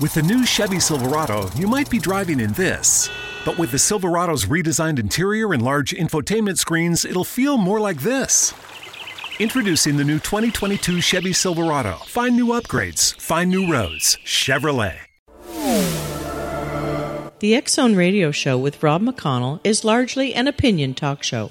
With the new Chevy Silverado, you might be driving in this. But with the Silverado's redesigned interior and large infotainment screens, it'll feel more like this. Introducing the new 2022 Chevy Silverado. Find new upgrades, find new roads. Chevrolet. The X Zone Radio Show with Rob McConnell is largely an opinion talk show.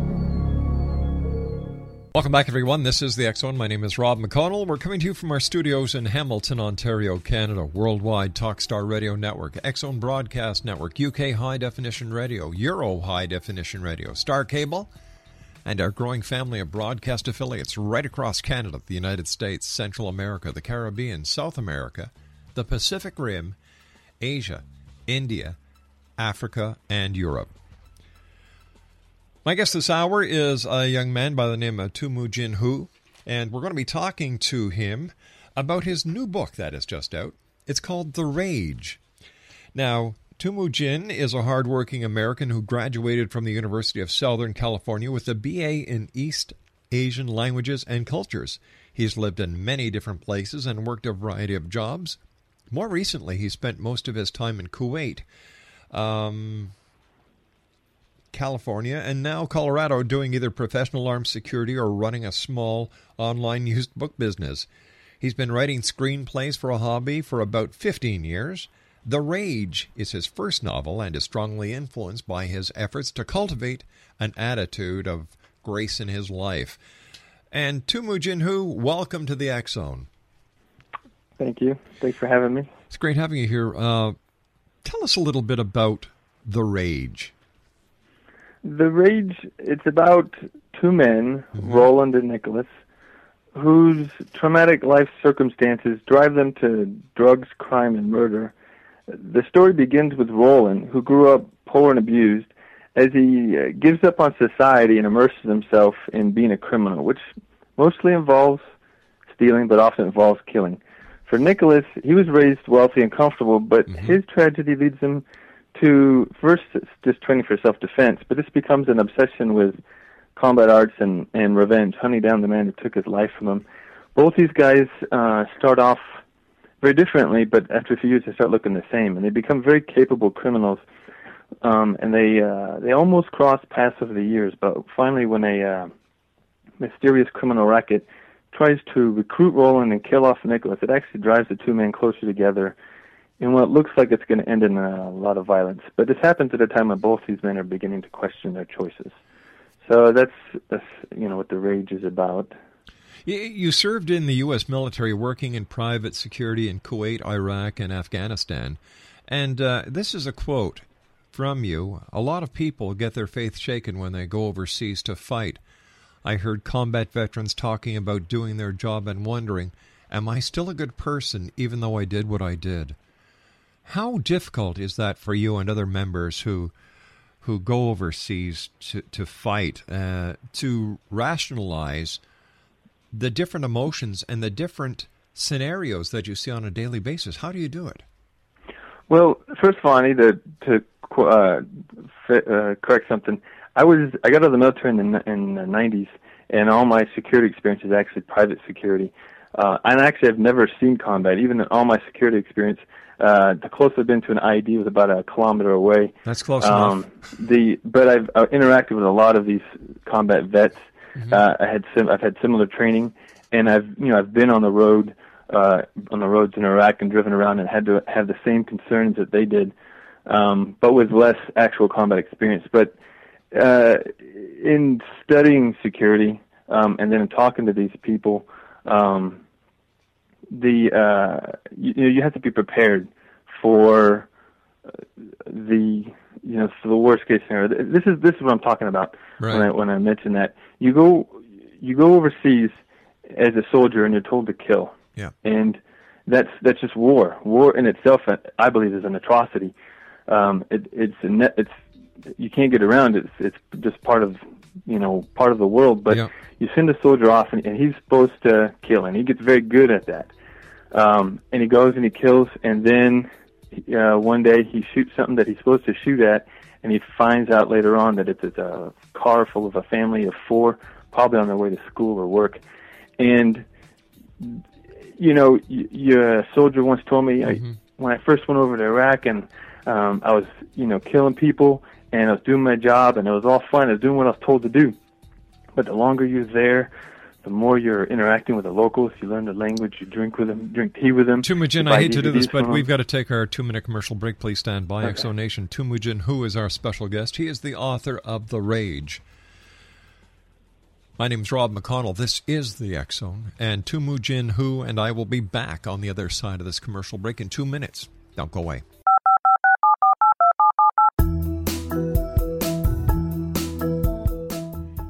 Welcome back, everyone. This is the Zone. My name is Rob McConnell. We're coming to you from our studios in Hamilton, Ontario, Canada. Worldwide Talkstar Radio Network, X Zone Broadcast Network, UK High Definition Radio, Euro High Definition Radio, Star Cable, and our growing family of broadcast affiliates right across Canada, the United States, Central America, the Caribbean, South America, the Pacific Rim, Asia, India, Africa, and Europe. My guest this hour is a young man by the name of Temujin Hu, and we're going to be talking to him about his new book that is just out. It's called The Rage. Now, Temujin is a hardworking American who graduated from the University of Southern California with a BA in East Asian languages and cultures. He's lived in many different places and worked a variety of jobs. More recently, he spent most of his time in Kuwait. Um, California, and now Colorado doing either professional armed security or running a small online used book business. He's been writing screenplays for a hobby for about 15 years. The Rage is his first novel and is strongly influenced by his efforts to cultivate an attitude of grace in his life. And Temujin Hu, welcome to the Zone. Thank you. Thanks for having me. It's great having you here. Uh, tell us a little bit about The Rage. The Rage, it's about two men, mm-hmm. Roland and Nicholas, whose traumatic life circumstances drive them to drugs, crime, and murder. The story begins with Roland, who grew up poor and abused, as he uh, gives up on society and immerses himself in being a criminal, which mostly involves stealing, but often involves killing. For Nicholas, he was raised wealthy and comfortable, but mm-hmm. his tragedy leads him to first just training for self-defense, but this becomes an obsession with combat arts and, and revenge, hunting down the man who took his life from him. Both these guys uh, start off very differently, but after a few years they start looking the same, and they become very capable criminals. Um, and they uh, they almost cross paths over the years, but finally, when a uh, mysterious criminal racket tries to recruit Roland and kill off Nicholas, it actually drives the two men closer together in what looks like it's going to end in a lot of violence. But this happens at a time when both these men are beginning to question their choices. So that's that's you know what the rage is about. You served in the U.S. military, working in private security in Kuwait, Iraq, and Afghanistan. And uh, this is a quote from you. A lot of people get their faith shaken when they go overseas to fight. I heard combat veterans talking about doing their job and wondering, am I still a good person even though I did what I did? How difficult is that for you and other members who who go overseas to to fight uh, to rationalize the different emotions and the different scenarios that you see on a daily basis? How do you do it? Well, first of all, I need to to uh, uh, correct something. I was I got out of the military in the in the 90s, and all my security experience is actually private security. Uh, and actually, I've never seen combat. Even in all my security experience, uh, the closest I've been to an IED was about a kilometer away. That's close Um, enough. the but I've uh, interacted with a lot of these combat vets. Uh, I had sim- I've had similar training, and I've you know I've been on the road uh, on the roads in Iraq and driven around and had to have the same concerns that they did, um, but with less actual combat experience. But uh, in studying security um, and then talking to these people, um, the uh, you, you know you have to be prepared for uh, the you know for the worst case scenario. This is this is what I'm talking about when I when I mention that you go you go overseas as a soldier and you're told to kill, Yeah. and that's that's just war. War in itself, I believe, is an atrocity. Um, it, it's a net, it's you can't get around it. It's, it's just part of you know part of the world. But Yeah. you send a soldier off, and, and he's supposed to kill, and he gets very good at that. Um, and he goes and he kills, and then uh, one day he shoots something that he's supposed to shoot at, and he finds out later on that it's, it's a car full of a family of four, probably on their way to school or work, and you know, y- your soldier once told me I, when I first went over to Iraq and um, I was, you know, killing people and I was doing my job and it was all fun. I was doing what I was told to do. But the longer you're there, the more you're interacting with the locals. You learn the language. You drink with them, drink tea with them. Temujin, I hate to do this, but we've got to take our two minute commercial break. Please stand by. Exo Nation. Temujin, Hu is our special guest? He is the author of The Rage. My name's Rob McConnell. This is the X Zone and Temujin Hu and I will be back on the other side of this commercial break in two minutes. Don't go away.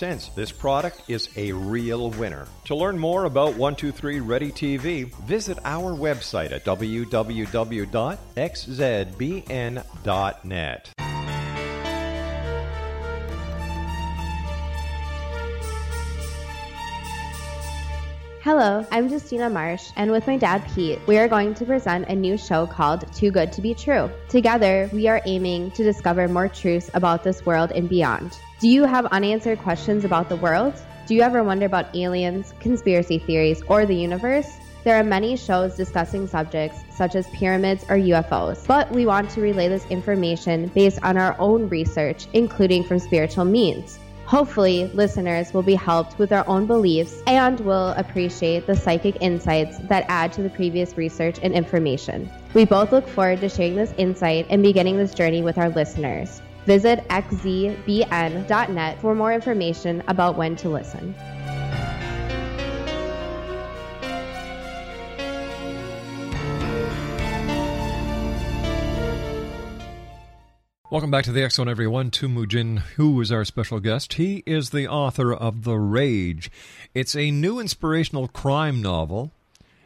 this product is a real winner. To learn more about 123 Ready TV, visit our website at www.xzbn.net. Hello, I'm Justina Marsh, and with my dad Pete, we are going to present a new show called Too Good to Be True. Together, we are aiming to discover more truths about this world and beyond. Do you have unanswered questions about the world? Do you ever wonder about aliens, conspiracy theories, or the universe? There are many shows discussing subjects such as pyramids or UFOs, but we want to relay this information based on our own research, including from spiritual means. Hopefully, listeners will be helped with their own beliefs and will appreciate the psychic insights that add to the previous research and information. We both look forward to sharing this insight and beginning this journey with our listeners. Visit xzbn.net for more information about when to listen. Welcome back to the X Zone, everyone. Temujin, Hu is our special guest. He is the author of The Rage. It's a new inspirational crime novel.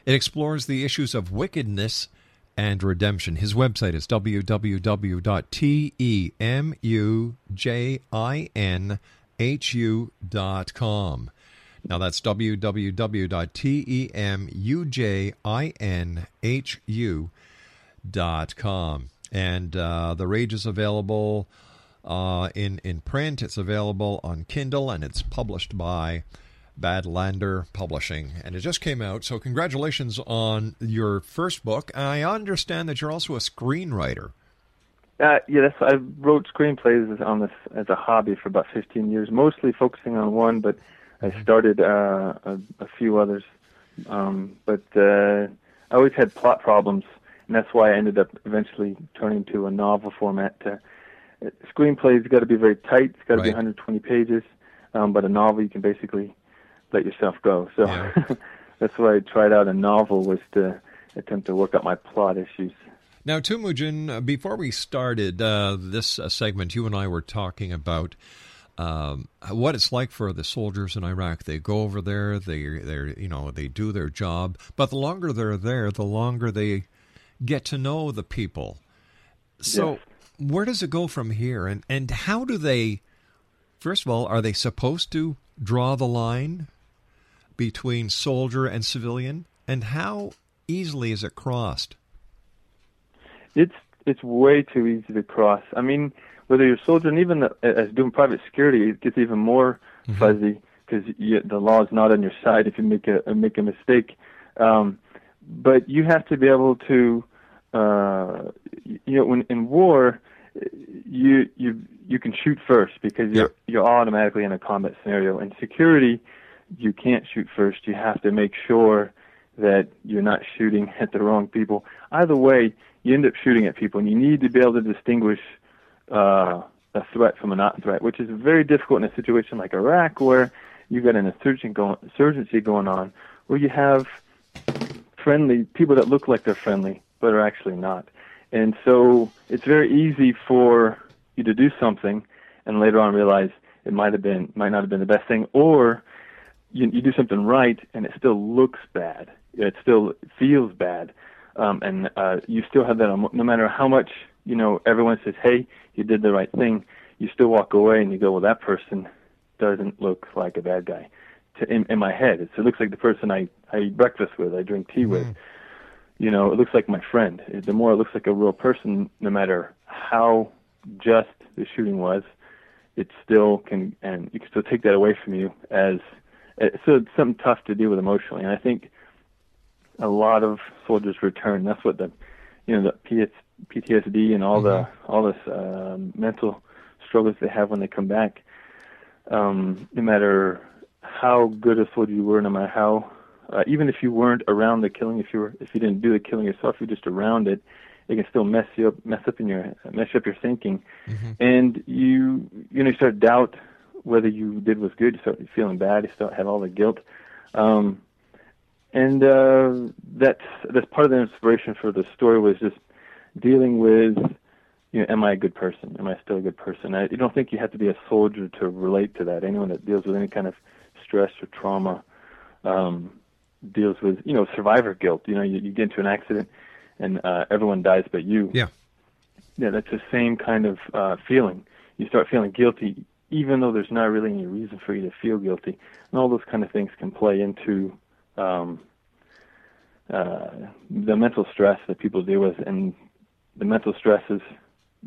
It explores the issues of wickedness and redemption. His website is www.temujinhu.com. Now that's www.temujinhu.com. And uh, The Rage is available uh, in, in print. It's available on Kindle, and it's published by Badlander Publishing. And it just came out. So congratulations on your first book. I understand that you're also a screenwriter. Uh, yeah, that's, I wrote screenplays on this as a hobby for about 15 years, mostly focusing on one, but I started uh, a, a few others. Um, but uh, I always had plot problems, and that's why I ended up eventually turning to a novel format. To, uh, screenplay's got to be very tight; it's got to Right. be 120 pages. Um, but a novel, you can basically let yourself go. So Yeah. that's why I tried out a novel was to attempt to work out my plot issues. Now, Temujin, before we started uh, this uh, segment, you and I were talking about um, what it's like for the soldiers in Iraq. They go over there, they they you know they do their job, but the longer they're there, the longer they get to know the people. So, Yes. where does it go from here, and and how do they? First of all, are they supposed to draw the line between soldier and civilian, and how easily is it crossed? It's it's way too easy to cross. I mean, whether you're a soldier and even the, as doing private security, it gets even more fuzzy because the law is not on your side if you make a make a mistake. Um, but you have to be able to, uh, you know, when in war, you you you can shoot first because you're you're automatically in a combat scenario. In security, you can't shoot first. You have to make sure that you're not shooting at the wrong people. Either way, you end up shooting at people, and you need to be able to distinguish uh, a threat from a not threat, which is very difficult in a situation like Iraq, where you've got an insurgent insurgency going on, where you have friendly people that look like they're friendly but are actually not. And so it's very easy for you to do something and later on realize it might have been might not have been the best thing or you, you do something right and it still looks bad. It still feels bad. Um, and uh, you still have that no matter how much you know everyone says, "Hey, you did the right thing." You still walk away and you go, "Well, that person doesn't look like a bad guy." To, in, in my head, it's, it looks like the person I I eat breakfast with, I drink tea with. You know, it looks like my friend. It- The more it looks like a real person, no matter how just the shooting was, it still can, and you can still take that away from you as so it's something tough to deal with emotionally. And I think a lot of soldiers return. That's what the, you know, the PTSD and all the all this um mental struggles they have when they come back. Um, no matter how good a soldier you were, no matter how, uh, even if you weren't around the killing, if you were, if you didn't do the killing yourself, you're just around it. It can still mess you up, mess up in your, mess up your thinking, and you, you know, you start to doubt whether you did was good. You start feeling bad. You start have all the guilt. Um, and uh, that's that's part of the inspiration for the story was just dealing with you know am I a good person am I still a good person I you don't think you have to be a soldier to relate to that anyone that deals with any kind of stress or trauma um, deals with you know survivor guilt you know you, you get into an accident and uh, everyone dies but you Yeah. yeah that's the same kind of uh, feeling you start feeling guilty even though there's not really any reason for you to feel guilty and all those kind of things can play into um, uh, the mental stress that people deal with, and the mental stresses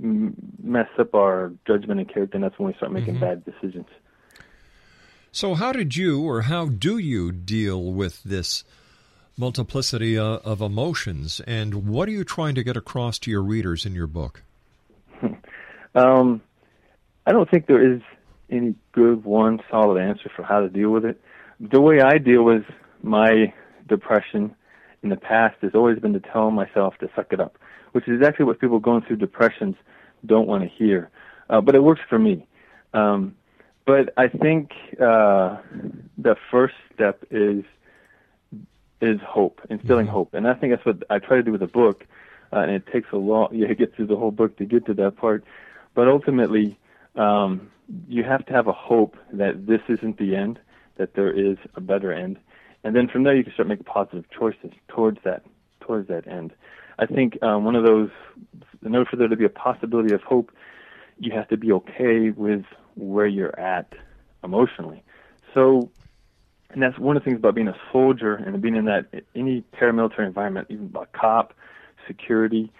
m- mess up our judgment and character, and that's when we start making bad decisions. So, how did you, or how do you deal with this multiplicity uh, of emotions, and what are you trying to get across to your readers in your book? Um, I don't think there is any good one solid answer for how to deal with it. The way I deal with my depression in the past has always been to tell myself to suck it up, which is exactly what people going through depressions don't want to hear. Uh, but it works for me. Um, but I think uh, the first step is is hope, instilling hope, and I think that's what I try to do with the book. Uh, and it takes a lot. You get through the whole book to get to that part, but ultimately, um, you have to have a hope that this isn't the end, that there is a better end, and then from there you can start making positive choices towards that towards that end. I think um, one of those, in order for there to be a possibility of hope, you have to be okay with where you're at emotionally. So, and that's one of the things about being a soldier and being in that any paramilitary environment, even a cop, security,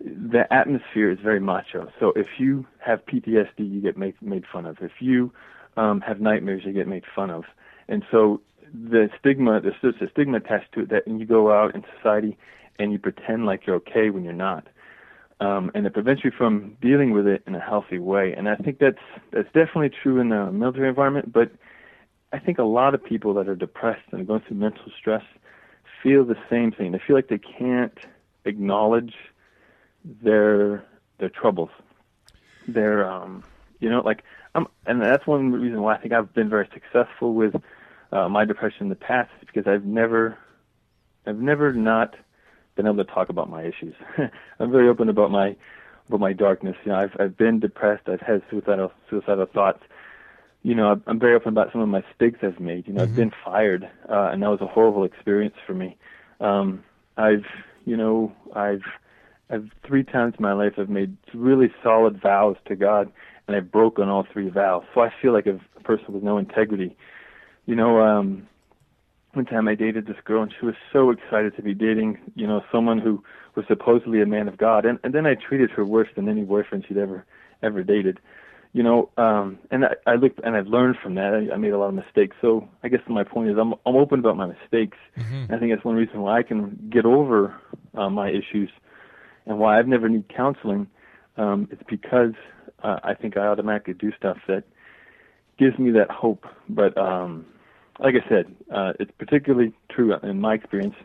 the atmosphere is very macho. So if you have PTSD, you get made made fun of. If you um, have nightmares, you get made fun of. And so the stigma, there's just a stigma attached to it that you go out in society and you pretend like you're okay when you're not. Um, and it prevents you from dealing with it in a healthy way. And I think that's that's definitely true in the military environment. But I think a lot of people that are depressed and going through mental stress feel the same thing. They feel like they can't acknowledge their their troubles. Their um, you know, like I'm, and that's one reason why I think I've been very successful with uh, my depression in the past is because I've never, I've never not been able to talk about my issues. I'm very open about my about my darkness. You know, I've I've been depressed. I've had suicidal suicidal thoughts. You know, I'm very open about some of my mistakes I've made. You know, mm-hmm. I've been fired, uh, and that was a horrible experience for me. Um, I've, you know, I've, I've three times in my life I've made really solid vows to God, and I've broken all three vows. So I feel like a person with no integrity. You know, um, one time I dated this girl, and she was so excited to be dating, you know, someone who was supposedly a man of God, and and then I treated her worse than any boyfriend she'd ever ever dated. You know, um, and I, I looked and I've learned from that. I, I made a lot of mistakes. So I guess my point is I'm I'm open about my mistakes. Mm-hmm. I think that's one reason why I can get over uh, my issues, and why I've never need counseling. Um, it's because uh, I think I automatically do stuff that gives me that hope. But um, like I said, uh, it's particularly true in my experience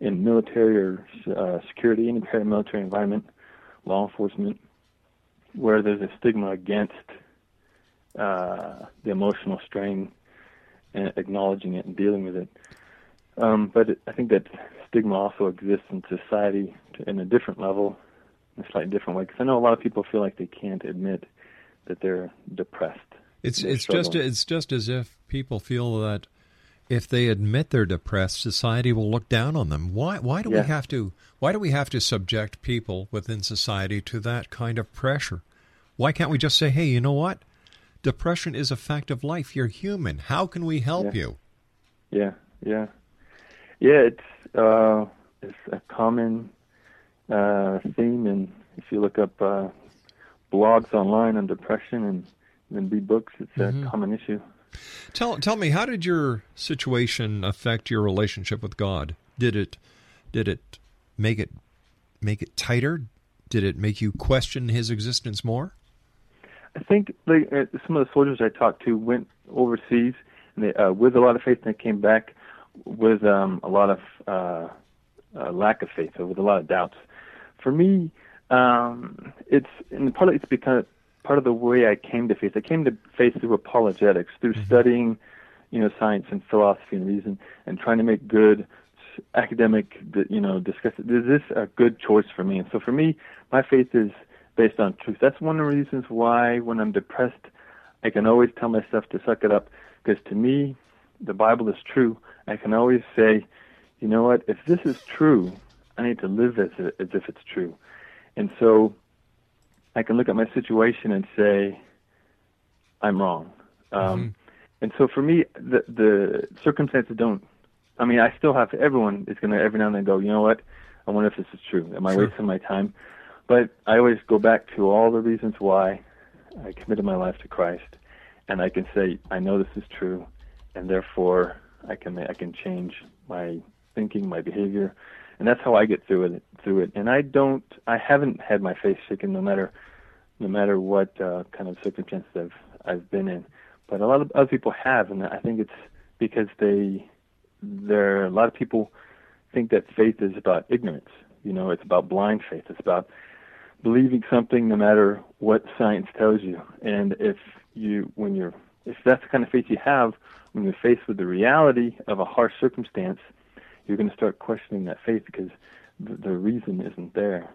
in military or uh, security, any paramilitary environment, law enforcement, where there's a stigma against uh, the emotional strain and acknowledging it and dealing with it. Um, but it, I think that stigma also exists in society in a different level, in a slightly different way. Because I know a lot of people feel like they can't admit that they're depressed. It's it's just it's just as if people feel that if they admit they're depressed, society will look down on them. Why why do yeah. we have to why do we have to subject people within society to that kind of pressure? Why can't we just say, "Hey, you know what? Depression is a fact of life. You're human. How can we help yeah. you?" Yeah, yeah, yeah. It's uh, it's a common uh, theme, and if you look up uh, blogs online on depression and and read books, it's mm-hmm. a common issue. Tell tell me, how did your situation affect your relationship with God? Did it did it make it make it tighter? Did it make you question His existence more? I think like, uh, some of the soldiers I talked to went overseas and they, uh, with a lot of faith, and they came back with um, a lot of uh, uh, lack of faith or with a lot of doubts. For me, um, it's and part of it's because part of the way I came to faith. I came to faith through apologetics, through mm-hmm. studying, you know, science and philosophy and reason, and trying to make good academic, you know, discuss. Is this a good choice for me? And so for me, my faith is based on truth. That's one of the reasons why when I'm depressed, I can always tell myself to suck it up, because to me, the Bible is true. I can always say, you know what? If this is true, I need to live as, as if it's true. And so I can look at my situation and say, I'm wrong. Um, mm-hmm. And so for me, the the circumstances don't. I mean, I still have. Everyone is going to every now and then go. You know what? I wonder if this is true. Am I sure. wasting my time? But I always go back to all the reasons why I committed my life to Christ, and I can say I know this is true, and therefore I can I can change my thinking, my behavior, and that's how I get through it. Through it, and I don't. I haven't had my faith shaken, no matter, no matter what uh, kind of circumstances I've I've been in. But a lot of other people have, and I think it's because they, there. A lot of people think that faith is about ignorance. You know, it's about blind faith. It's about believing something no matter what science tells you. And if you, when you're, if that's the kind of faith you have, when you're faced with the reality of a harsh circumstance, you're going to start questioning that faith because the, the reason isn't there.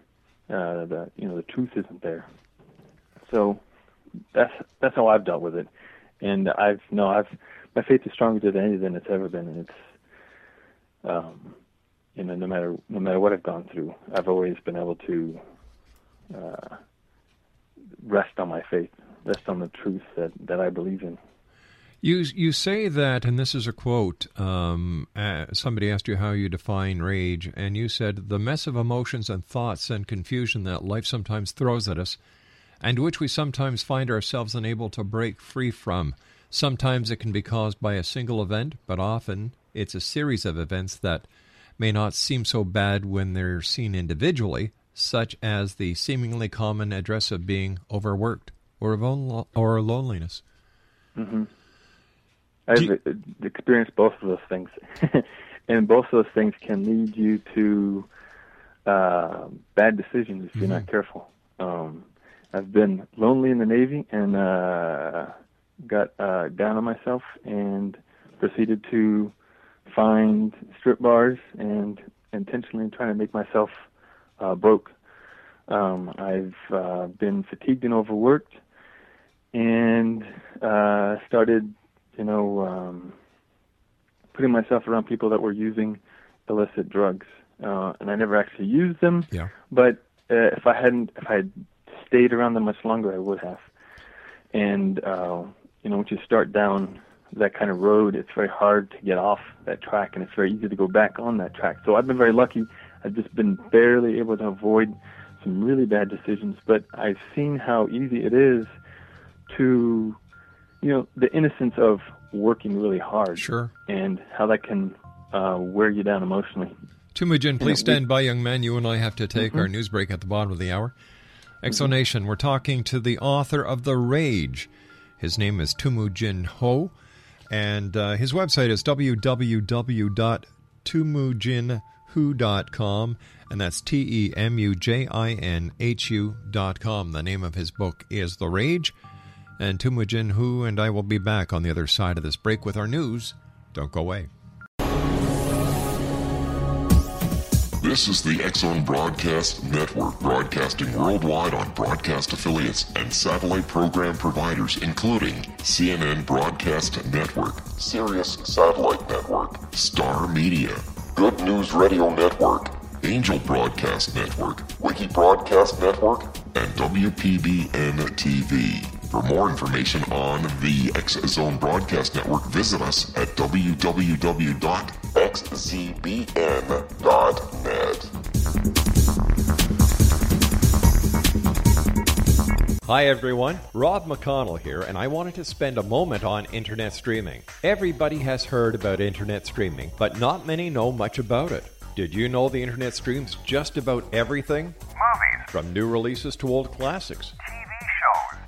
Uh, the you know the truth isn't there. So that's that's how I've dealt with it, and I've no I've my faith is stronger today than it's ever been, and it's um, you know, no matter no matter what I've gone through, I've always been able to uh, rest on my faith, rest on the truth that that I believe in. You you say that, and this is a quote. Um, uh, somebody asked you how you define rage, and you said the mess of emotions and thoughts and confusion that life sometimes throws at us, and which we sometimes find ourselves unable to break free from. Sometimes it can be caused by a single event, but often it's a series of events that may not seem so bad when they're seen individually, such as the seemingly common address of being overworked or of or loneliness. Mm-hmm. I've you, experienced both of those things, and both of those things can lead you to uh, bad decisions if you're mm-hmm. not careful. Um, I've been lonely in the Navy and uh, got uh, down on myself and proceeded to find strip bars and intentionally trying to make myself uh, broke. Um, I've uh, been fatigued and overworked, and uh, started you know, um, putting myself around people that were using illicit drugs. Uh, and I never actually used them. Yeah. But uh, if I hadn't, if I had stayed around them much longer, I would have. And uh, you know, once you start down that kind of road, it's very hard to get off that track, and it's very easy to go back on that track. So I've been very lucky. I've just been barely able to avoid some really bad decisions, but I've seen how easy it is to you know, the innocence of working really hard. Sure. And how that can uh, wear you down emotionally. Temujin, please stand by, young man. You and I have to take mm-hmm. our news break at the bottom of the hour. Exonation, mm-hmm. we're talking to the author of The Rage. His name is Temujin Hu, and uh, his website is www.temujinhu.com, and that's T E M U J I N H U.com. The name of his book is The Rage and Temujin Hu and I will be back on the other side of this break with our news. Don't go away. This is the X Zone Broadcast Network, broadcasting worldwide on broadcast affiliates and satellite program providers, including CNN Broadcast Network, Sirius Satellite Network, Star Media, Good News Radio Network, Angel Broadcast Network, Wiki Broadcast Network, and WPBN TV. For more information on the X Zone Broadcast Network, visit us at www.xzbn.net. Hi everyone, Rob McConnell here, and I wanted to spend a moment on internet streaming. Everybody has heard about internet streaming, but not many know much about it. Did you know the internet streams just about everything? Movies. From new releases to old classics.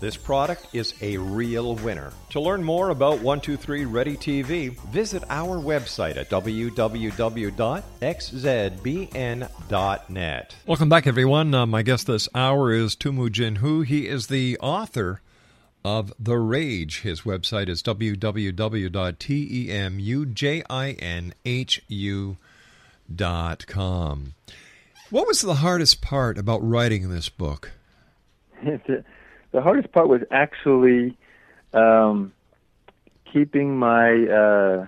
this product is a real winner. To learn more about 123 Ready TV, visit our website at www.x xzbn.net. Welcome back, everyone. Uh, my guest this hour is Temujin Hu. He is the author of The Rage. His website is www.temujinhu.com. What was the hardest part about writing this book? the hardest part was actually um, keeping my uh,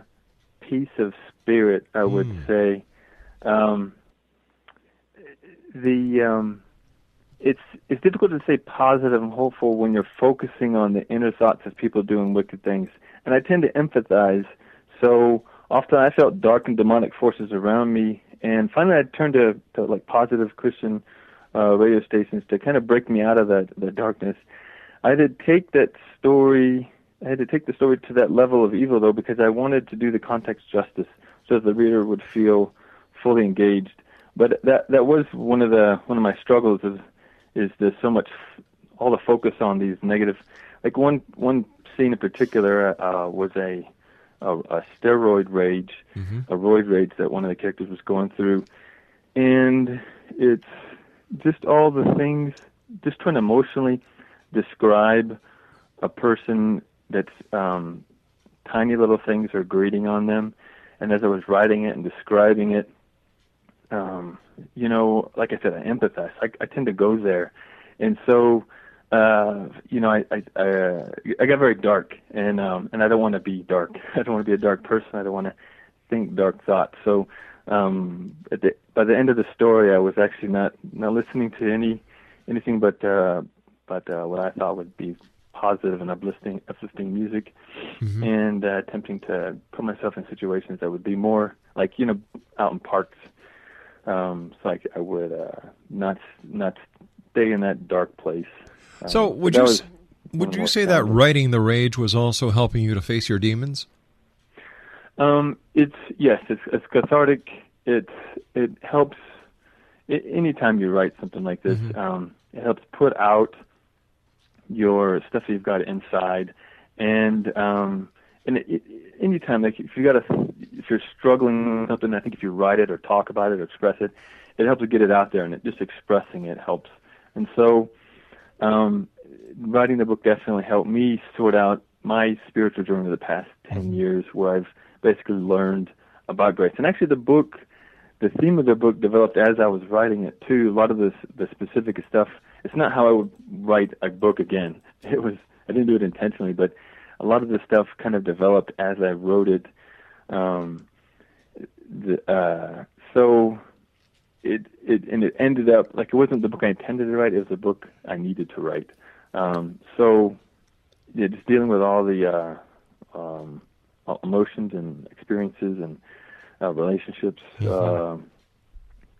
peace of spirit, I would mm. say um, the um, it's it's difficult to say positive and hopeful when you're focusing on the inner thoughts of people doing wicked things, and I tend to empathize. So often I felt dark and demonic forces around me, and finally I turned to, to like positive Christian uh, radio stations to kind of break me out of that the darkness. I had to take that story. I had to take the story to that level of evil though, because I wanted to do the context justice, so that the reader would feel fully engaged. But that that was one of the one of my struggles is is there's so much all the focus on these negative. Like one one scene in particular uh, was a a, a steroid rage, Mm-hmm. a roid rage that one of the characters was going through, and it's just all the things, just trying to emotionally describe a person that's um, tiny little things are grating on them, and as I was writing it and describing it, um, you know, like I said, I empathize. I, I tend to go there, and so uh, you know, I I I, uh, I got very dark, and um, and I don't want to be dark. I don't want to be a dark person. I don't want to think dark thoughts. So um, at the, by the end of the story, I was actually not not listening to any anything but uh, but uh, what I thought would be positive and uplifting uplifting music, and uh, attempting to put myself in situations that would be more like you know out in parks. Um, so I, I would uh, not not stay in that dark place. Um, So would you was would you say that writing the rage was also helping you to face your demons? Um, it's yes, it's, it's cathartic. It's it helps. i anytime you write something like this, um, it helps put out your stuff that you've got inside, and um, and it, it, anytime like if you got a if you're struggling with something, I think if you write it or talk about it or express it, it helps to get it out there, and it, just expressing it helps. And so, um, writing the book definitely helped me sort out my spiritual journey of the past 10 years where I've basically learned about grace. And actually the book, the theme of the book developed as I was writing it too. A lot of this, the specific stuff, it's not how I would write a book again. It was, I didn't do it intentionally, but a lot of the stuff kind of developed as I wrote it. Um, the, uh, so it, it, and it ended up, like it wasn't the book I intended to write, it was the book I needed to write. Um, so, yeah, just dealing with all the uh, um, emotions and experiences and uh, relationships, uh,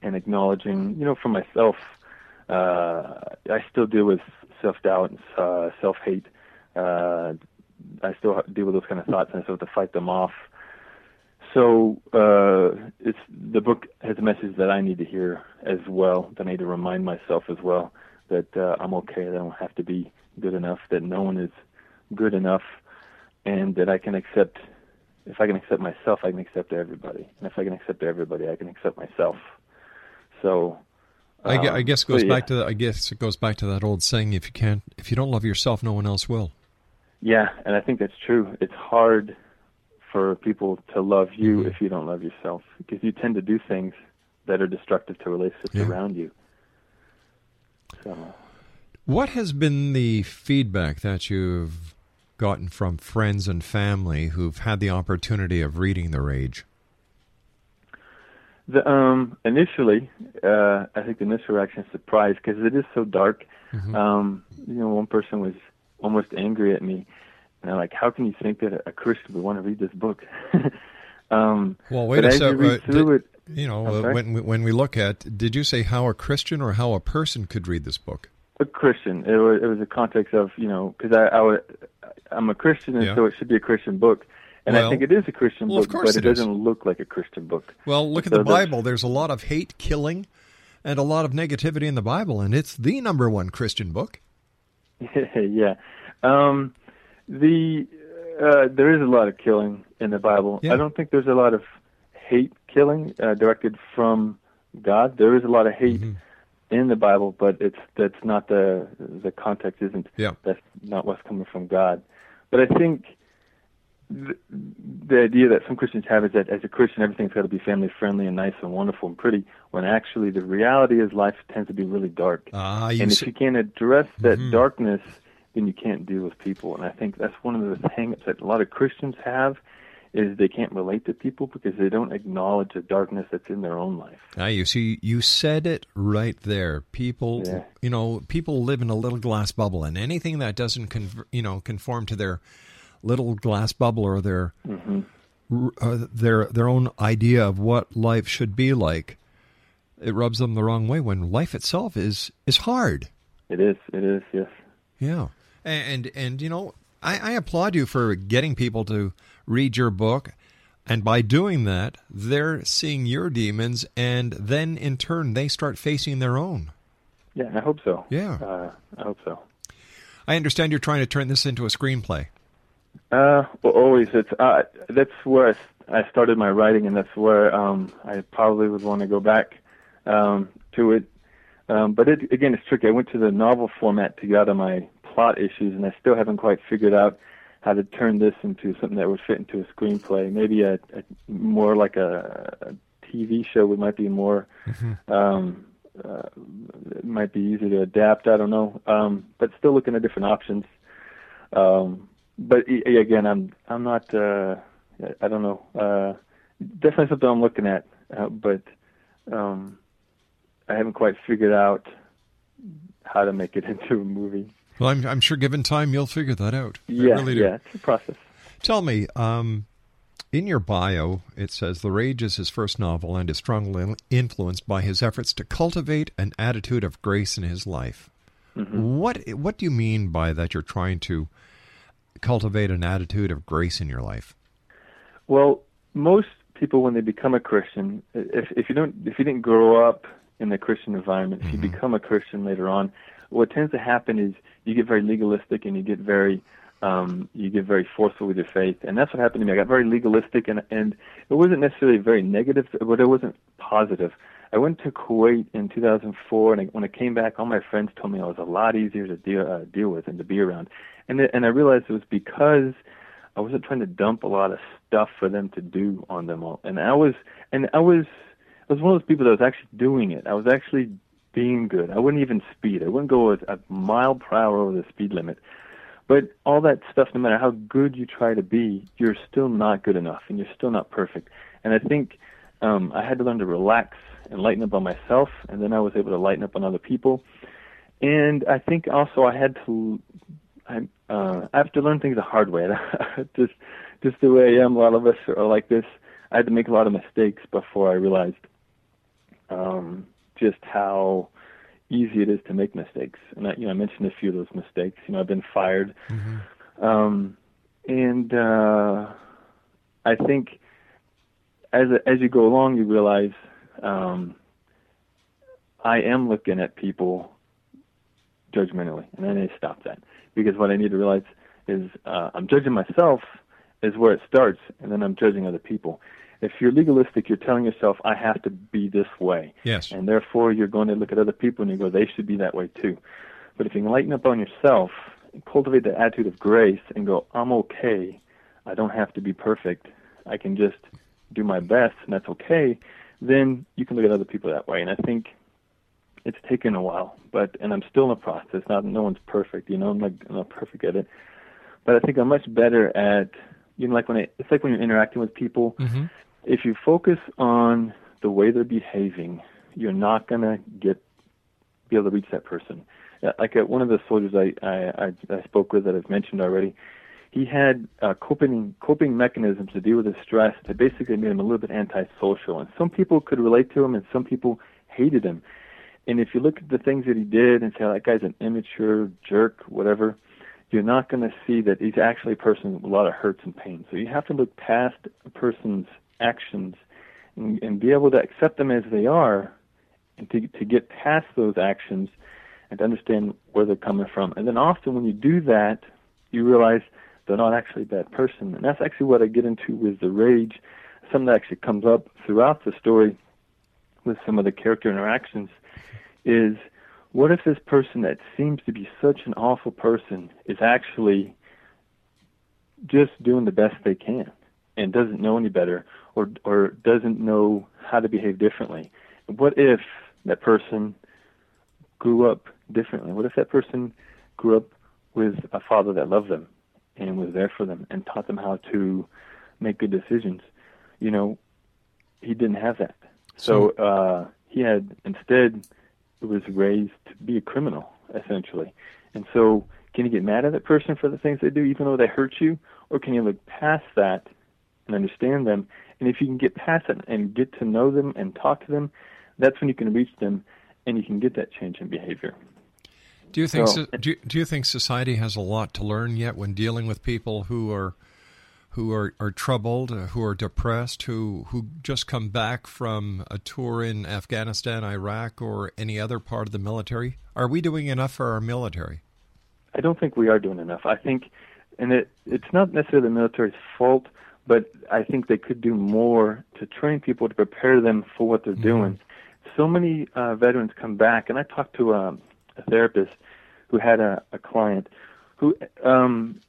and acknowledging, you know, for myself, uh, I still deal with self doubt and uh, self hate. Uh, I still deal with those kind of thoughts, and I still have to fight them off. So uh, it's the book has a message that I need to hear as well. That I need to remind myself as well that uh, I'm okay. That I don't have to be good enough. That no one is good enough, and that I can accept. If I can accept myself, I can accept everybody. And if I can accept everybody, I can accept myself. So, I, um, I guess it so goes yeah. back to the, I guess it goes back to that old saying: if you can't, if you don't love yourself, no one else will. Yeah, and I think that's true. It's hard for people to love you Mm-hmm. if you don't love yourself because you tend to do things that are destructive to relationships Yeah. around you. So, What has been the feedback that you've gotten from friends and family who've had the opportunity of reading The Rage? the um initially, uh I think the initial reaction is surprise because it is so dark. Mm-hmm. Um, you know, one person was almost angry at me, and I'm like, "How can you think that a, Christian would want to read this book?" um, Well, wait a as sec. you uh, did- it, you know, uh, when we- when we look at, did you say how a Christian or how a person could read this book? A Christian. It was it was a context of you know because I I would, I'm a Christian and Yeah. so it should be a Christian book, and Well- I think it is a Christian well, book, but it it doesn't look like a Christian book. Well, look at the Bible. There's a lot of hate, killing, and a lot of negativity in the Bible, and it's the number one Christian book. yeah, um, the uh, there is a lot of killing in the Bible. Yeah. I don't think there's a lot of hate killing uh, directed from God. There is a lot of hate Mm-hmm. In the Bible, but it's that's not the the context isn't Yeah. that's not what's coming from God. But I think the, the idea that some Christians have is that as a Christian everything's got to be family friendly and nice and wonderful and pretty, when actually the reality is life tends to be really dark. Ah, you and if you can't address that Mhm. darkness, then you can't deal with people. And I think that's one of the hangups that a lot of Christians have is they can't relate to people because they don't acknowledge the darkness that's in their own life. Ah, you see, you said it right there. People, Yeah. you know, people live in a little glass bubble, and anything that doesn't, con- you know, conform to their little glass bubble or their hmm uh, their their own idea of what life should be like, it rubs them the wrong way. When life itself is is hard. It is. It is. Yes. Yeah, and and, and you know, I, I applaud you for getting people to read your book, and by doing that, they're seeing your demons, and then in turn, they start facing their own. Yeah, I hope so. Yeah. Uh, I hope so. I understand you're trying to turn this into a screenplay. Uh, well, always. It's uh, that's where I started my writing, and that's where um, I probably would want to go back um, to it. Um, but it, again, it's tricky. I went to the novel format to get out of my plot issues, and I still haven't quite figured out how to turn this into something that would fit into a screenplay. Maybe a, a more like a, a TV show would might be more. Um, uh, it might be easy to adapt. I don't know, um, but still looking at different options. Um, but again, I'm I'm not. Uh, I don't know. Uh, definitely something I'm looking at, uh, but um, I haven't quite figured out how to make it into a movie. Well, I'm, I'm sure given time you'll figure that out. Yeah, really yeah, it's a process. Tell me, um, in your bio, it says The Rage is his first novel and is strongly influenced by his efforts to cultivate an attitude of grace in his life. Mm-hmm. What What do you mean by that? You're trying to cultivate an attitude of grace in your life. Well, most people when they become a Christian, if if you don't if you didn't grow up in the Christian environment, if you become a Christian later on, what tends to happen is you get very legalistic and you get very um, you get very forceful with your faith, and that's what happened to me. I got very legalistic, and and it wasn't necessarily very negative, but it wasn't positive. I went to Kuwait in 2004, and I, when I came back, all my friends told me I was a lot easier to deal uh, deal with and to be around, and it, and I realized it was because I wasn't trying to dump a lot of stuff for them to do on them all, and I was and I was I was one of those people that was actually doing it. I was actually being good. I wouldn't even speed. I wouldn't go a, mile per hour over the speed limit. But all that stuff, no matter how good you try to be, you're still not good enough, and you're still not perfect. And I think um, I had to learn to relax and lighten up on myself, and then I was able to lighten up on other people. And I think also I had to, I, uh, I have to learn things the hard way. just, just the way I am. A lot of us are like this. I had to make a lot of mistakes before I realized um, just how easy it is to make mistakes. And I, you know, I mentioned a few of those mistakes. You know, I've been fired, um, and uh, I think as as you go along, you realize um, I am looking at people judgmentally, and I need to stop that because what I need to realize is uh, I'm judging myself is where it starts, and then I'm judging other people. If you're legalistic, you're telling yourself, I have to be this way. Yes. And therefore, you're going to look at other people and you go, they should be that way too. But if you lighten up on yourself, and cultivate the attitude of grace, and go, I'm okay. I don't have to be perfect. I can just do my best, and that's okay. Then you can look at other people that way. And I think it's taken a while, but and I'm still in the process. Not no one's perfect, you know. I'm like I'm not perfect at it, but I think I'm much better at you know like when I, it's like when you're interacting with people. Mm-hmm. If you focus on the way they're behaving, you're not gonna get be able to reach that person. Uh, Like uh, one of the soldiers I, I I I spoke with that I've mentioned already, he had uh, coping coping mechanisms to deal with his stress that basically made him a little bit antisocial. And some people could relate to him, and some people hated him. And if you look at the things that he did and say that guy's an immature jerk, whatever, you're not going to see that he's actually a person with a lot of hurts and pain. So you have to look past a person's actions and, and be able to accept them as they are, and to to get past those actions and to understand where they're coming from. And then often when you do that, you realize they're not actually a bad person. And that's actually what I get into with the rage. Something that actually comes up throughout the story with some of the character interactions is what if this person that seems to be such an awful person is actually just doing the best they can and doesn't know any better or or doesn't know how to behave differently. What if that person grew up differently? What if that person grew up with a father that loved them and was there for them and taught them how to make good decisions? You know he didn't have that. So uh he had instead was raised to be a criminal essentially. And so can you get mad at that person for the things they do even though they hurt you? Or can you look past that and understand them and if you can get past it and get to know them and talk to them that's when you can reach them and you can get that change in behavior Do you think So- so, do, you, do you think society has a lot to learn yet when dealing with people who are who are, are troubled, uh, who are depressed, who who just come back from a tour in Afghanistan, Iraq, or any other part of the military? Are we doing enough for our military? I don't think we are doing enough. I think and it it's not necessarily the military's fault, but I think they could do more to train people to prepare them for what they're Mm-hmm. doing. So many uh, veterans come back, and I talked to um, a therapist who had a, a client who um,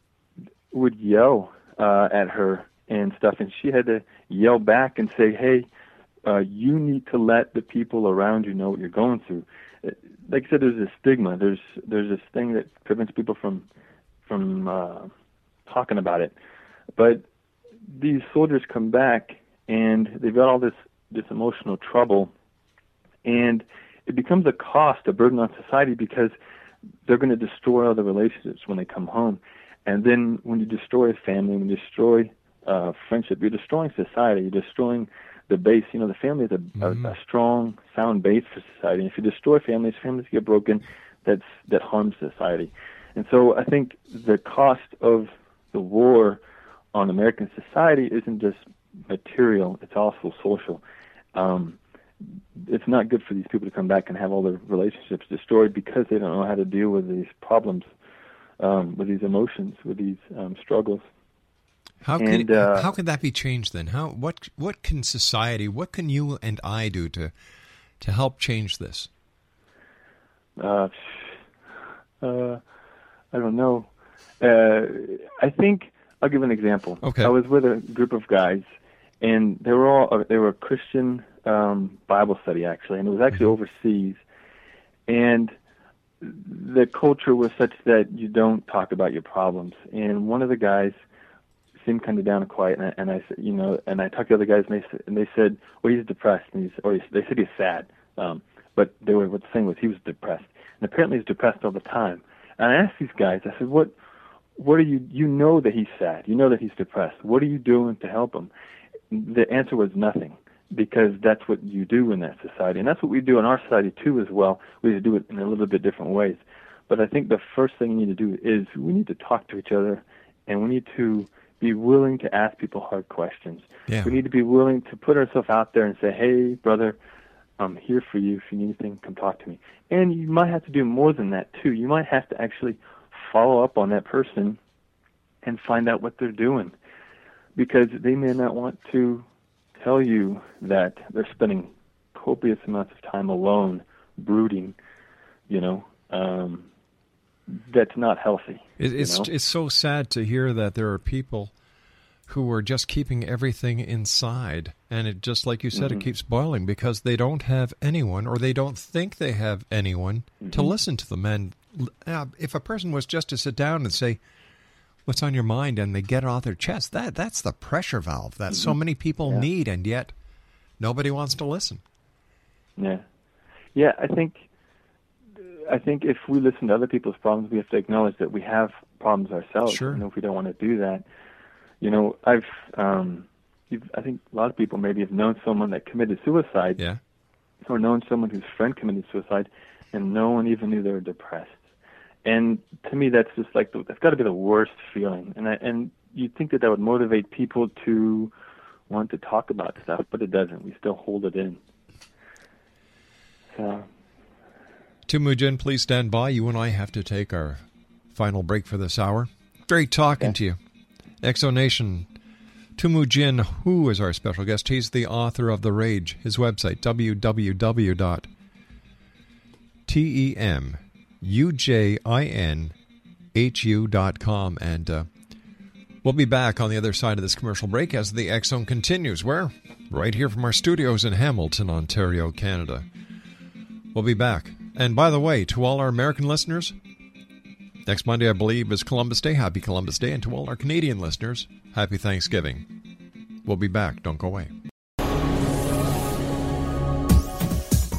would yell uh, at her and stuff, and she had to yell back and say, "Hey, uh, you need to let the people around you know what you're going through." Uh, Like I said, there's a stigma. There's there's this thing that prevents people from from uh, talking about it. But these soldiers come back and they've got all this this emotional trouble, and it becomes a cost, a burden on society because they're going to destroy all the relationships when they come home. And then when you destroy a family, when you destroy uh, friendship, you're destroying society. You're destroying the base. You know, the family is a, a, a strong, sound base for society. And if you destroy families, families get broken. That's that harms society. And so I think the cost of the war on American society isn't just material; it's also social. Um, it's not good for these people to come back and have all their relationships destroyed because they don't know how to deal with these problems, um, with these emotions, with these um, struggles. How can And, uh, how can that be changed then? How what what can society, what can you and I do to to help change this? Uh, uh, I don't know. Uh, I think I'll give an example. Okay. I was with a group of guys, and they were all they were a Christian um, Bible study actually, and it was actually overseas, and the culture was such that you don't talk about your problems. And one of the guys seemed kind of down and quiet, and I, and I said, you know, and I talked to the other guys, and they said, and they said, well, he's depressed, and he's, or he's, they said he's sad, um, but they were what the thing was he was depressed, and apparently he's depressed all the time. And I asked these guys, I said, what, what are you? You know that he's sad, you know that he's depressed. What are you doing to help him? The answer was nothing, because that's what you do in that society, and that's what we do in our society too as well. We just do it in a little bit different ways. But I think the first thing you need to do is we need to talk to each other, and we need to be willing to ask people hard questions. Yeah. We need to be willing to put ourselves out there and say, "Hey, brother, I'm here for you. If you need anything, come talk to me." And you might have to do more than that too. You might have to actually follow up on that person and find out what they're doing, because they may not want to tell you that they're spending copious amounts of time alone, brooding. You know, um, that's not healthy. It, you it's know? it's so sad to hear that there are people who are just keeping everything inside, and it just like you said, Mm-hmm. it keeps boiling because they don't have anyone, or they don't think they have anyone to Mm-hmm. listen to them. And uh, if a person was just to sit down and say, "What's on your mind?" and they get it off their chest, that that's the pressure valve that so many people Mm-hmm. Yeah. need, and yet nobody wants to listen. Yeah, yeah. I think, I think if we listen to other people's problems, we have to acknowledge that we have problems ourselves. Sure. And if we don't want to do that, you know, I've, um, you've, I think a lot of people maybe have known someone that committed suicide, Yeah, or known someone whose friend committed suicide, and no one even knew they were depressed. And to me, that's just like the, that's got to be the worst feeling. And I, and you'd think that that would motivate people to want to talk about stuff, but it doesn't. We still hold it in. So. Temujin, please stand by. You and I have to take our final break for this hour. Great talking to you. Exonation. Temujin Hu is our special guest. He's the author of The Rage. His website, www.temujinhu.com. And uh, we'll be back on the other side of this commercial break as the X Zone continues. Where? Right here from our studios in Hamilton, Ontario, Canada. We'll be back. And by the way, to all our American listeners, next Monday, I believe, is Columbus Day. Happy Columbus Day. And to all our Canadian listeners, happy Thanksgiving. We'll be back. Don't go away.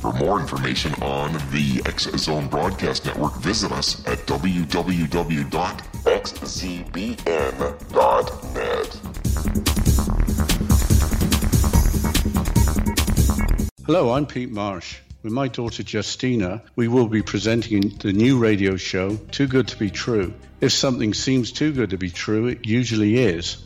For more information on the X Zone Broadcast Network, visit us at www.xzbn.net. Hello, I'm Pete Marsh. with my daughter Justina, we will be presenting the new radio show, Too Good to Be True. If something seems too good to be true, it usually is.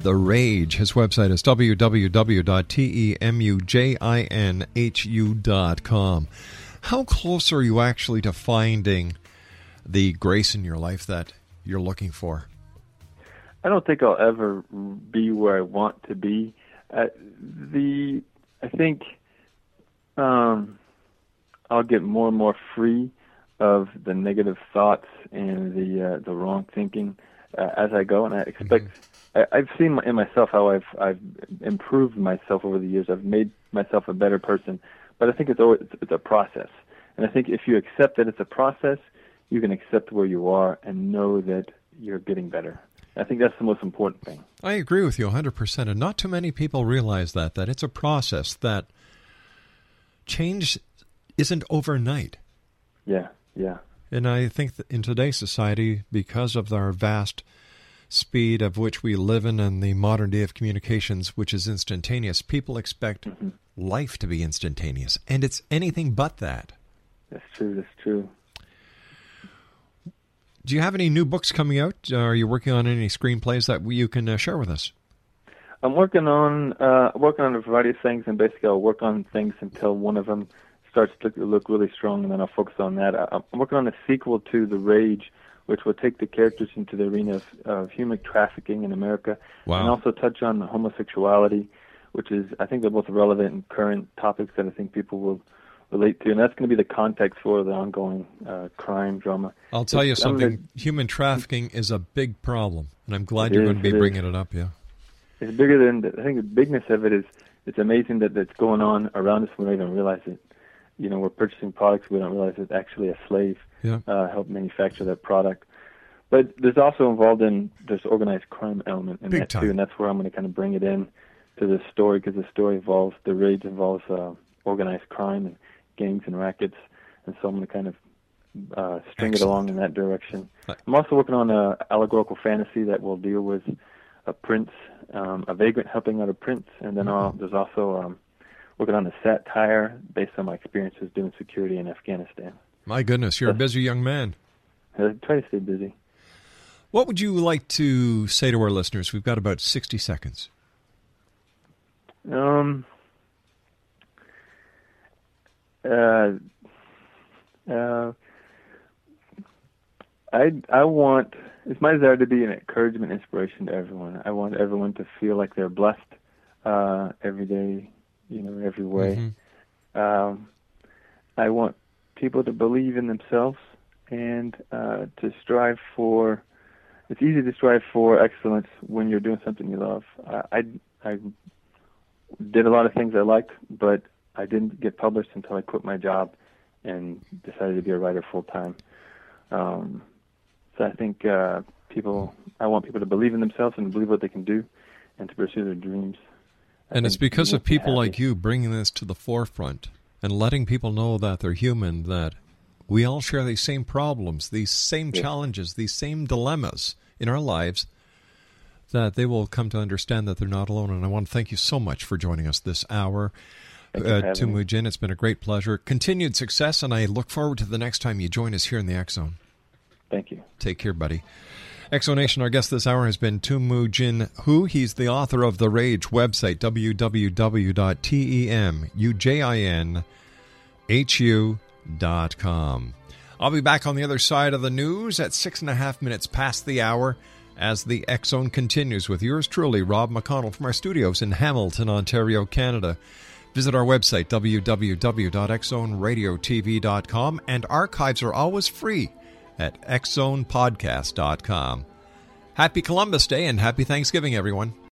The Rage. His website is www.temujinhu.com. How close are you actually to finding the grace in your life that you're looking for? I don't think I'll ever be where I want to be. Uh, the I think um, I'll get more and more free of the negative thoughts and the uh, the wrong thinking uh, as I go, and I expect. I, I've seen in myself how I've I've improved myself over the years. I've made myself a better person, but I think it's always it's a process, and I think if you accept that it's a process, you can accept where you are and know that you're getting better. I think that's the most important thing. I agree with you 100%. And not too many people realize that, that it's a process, that change isn't overnight. Yeah, yeah. And I think in today's society, because of our vast speed of which we live in and the modern day of communications, which is instantaneous, people expect mm-hmm. life to be instantaneous. And it's anything but that. That's true. That's true. Do you have any new books coming out? Are you working on any screenplays that you can uh, share with us? I'm working on uh, working on a variety of things, and basically I'll work on things until one of them starts to look really strong, and then I'll focus on that. I'm working on a sequel to The Rage, which will take the characters into the arena of, of human trafficking in America, wow. and also touch on homosexuality, which is I think they're both relevant and current topics that I think people will relate to, and that's going to be the context for the ongoing uh, crime drama. I'll tell you something: human trafficking is a big problem, and I'm glad you're is, going to be it bringing is. it up. Yeah, it's bigger than I think the bigness of it is. It's amazing that that's going on around us. When we don't even realize it. You know, we're purchasing products we don't realize it's actually a slave yeah. uh, helped manufacture that product. But there's also involved in this organized crime element in Big that time. too, and that's where I'm going to kind of bring it in to this story because the story involves the rage involves uh, organized crime and gangs and rackets, and so I'm going to kind of uh, string it along in that direction. I'm also working on a allegorical fantasy that will deal with a prince, um, a vagrant helping out a prince, and then uh, there's also um, working on a satire based on my experiences doing security in Afghanistan. my goodness, you're a busy young man. I try to stay busy. What would you like to say to our listeners? We've got about 60 seconds. Um. Uh. Uh. I I want it's my desire to be an encouragement, inspiration to everyone. I want everyone to feel like they're blessed uh, every day, you know, every way. Um, I want people to believe in themselves and uh, to strive for it's easy to strive for excellence when you're doing something you love. I, I, I did a lot of things I liked, but I didn't get published until I quit my job and decided to be a writer full time. Um, so I think uh, people, I want people to believe in themselves and believe what they can do, and to pursue their dreams. And it's because of people like you bringing this to the forefront and letting people know that they're human, that we all share these same problems, these same Yeah. challenges, these same dilemmas in our lives, that they will come to understand that they're not alone. And I want to thank you so much for joining us this hour. Thank you for Uh, me. Temujin, it's been a great pleasure. Continued success, and I look forward to the next time you join us here in the X Zone. Thank you. Take care, buddy. Exonation, our guest this hour has been Temujin Hu. He's the author of The Rage website, www.temujinhu.com. I'll be back on the other side of the news at six and a half minutes past the hour as the Zone continues with yours truly, Rob McConnell, from our studios in Hamilton, Ontario, Canada. Visit our website, www.xzoneradiotv.com, and archives are always free at xzonepodcast.com. Happy Columbus Day and happy Thanksgiving, everyone.